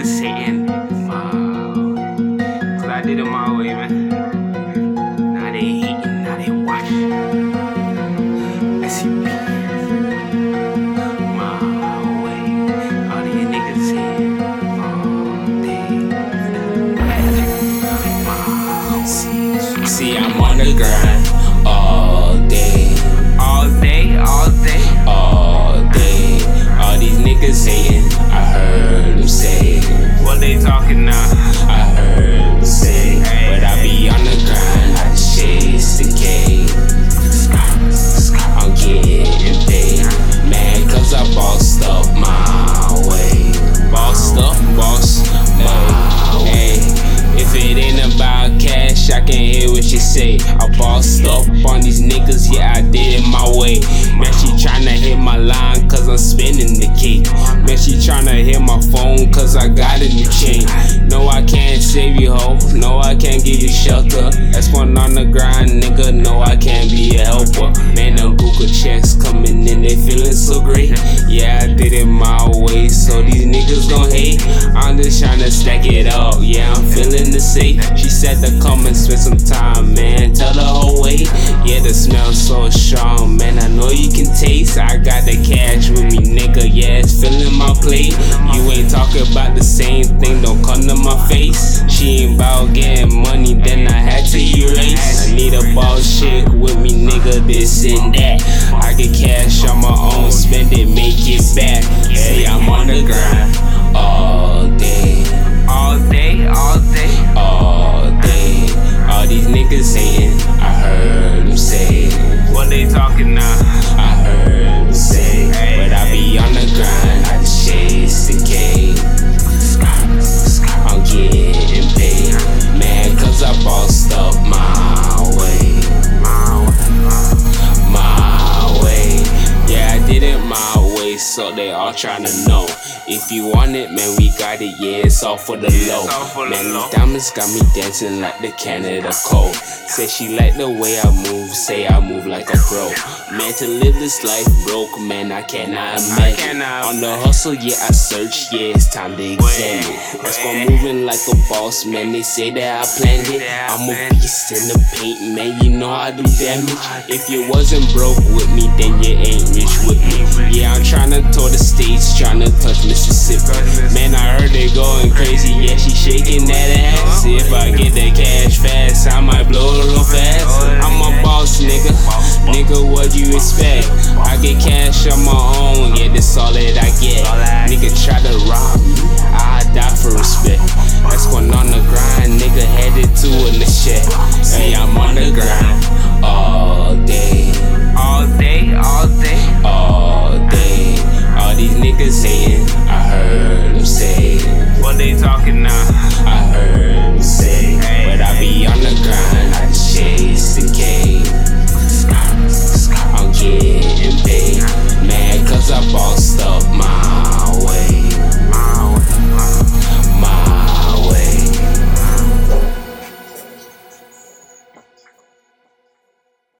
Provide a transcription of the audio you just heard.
Cause I did it my way, man. Now they now they All. See, I'm on the grind. Oh. say. I bossed up on these niggas, yeah, I did it my way. Man, she tryna hit my line, cause I'm spinning the cake. Man, she tryna hit my phone, cause I got a new chain. No, I can't save you, ho. No, I can't give you shelter. That's one on the grind, nigga. No, I can't be a helper. Man, the Google checks coming in, they feeling so great. Yeah, I did it my way, so these niggas gon' hate. I'm just tryna stack it up, yeah, I'm feeling the safe and spend some time, man. Tell the whole oh, way. Yeah, the smell so strong, man. I know you can taste. I got the cash with me, nigga. Yeah, it's filling my plate. You ain't talking about the same thing, don't come to my face. She ain't about getting money, then I had to erase. I need a boss chick with me, nigga. This and that. I get cash on my own, spend it, make it back. Say I'm on the grind they all to know. If you want it, man, we got it, yeah, it's all for the low. for the man, low. these diamonds got me dancing like the Canada cold. Say she like the way I move, say I move like a pro. Man, to live this life broke, man, I cannot imagine. cannot On the hustle, yeah, I search, yeah, it's time to examine. That's why moving like a boss, man. They say that I planned it. I'm a beast in the paint, man. You know I do damage. If you wasn't broke with me, then you ain't rich with me. Yeah, Tryna tour the states, tryna touch Mississippi. Man, I heard they going crazy. Yeah, she shaking that ass. If I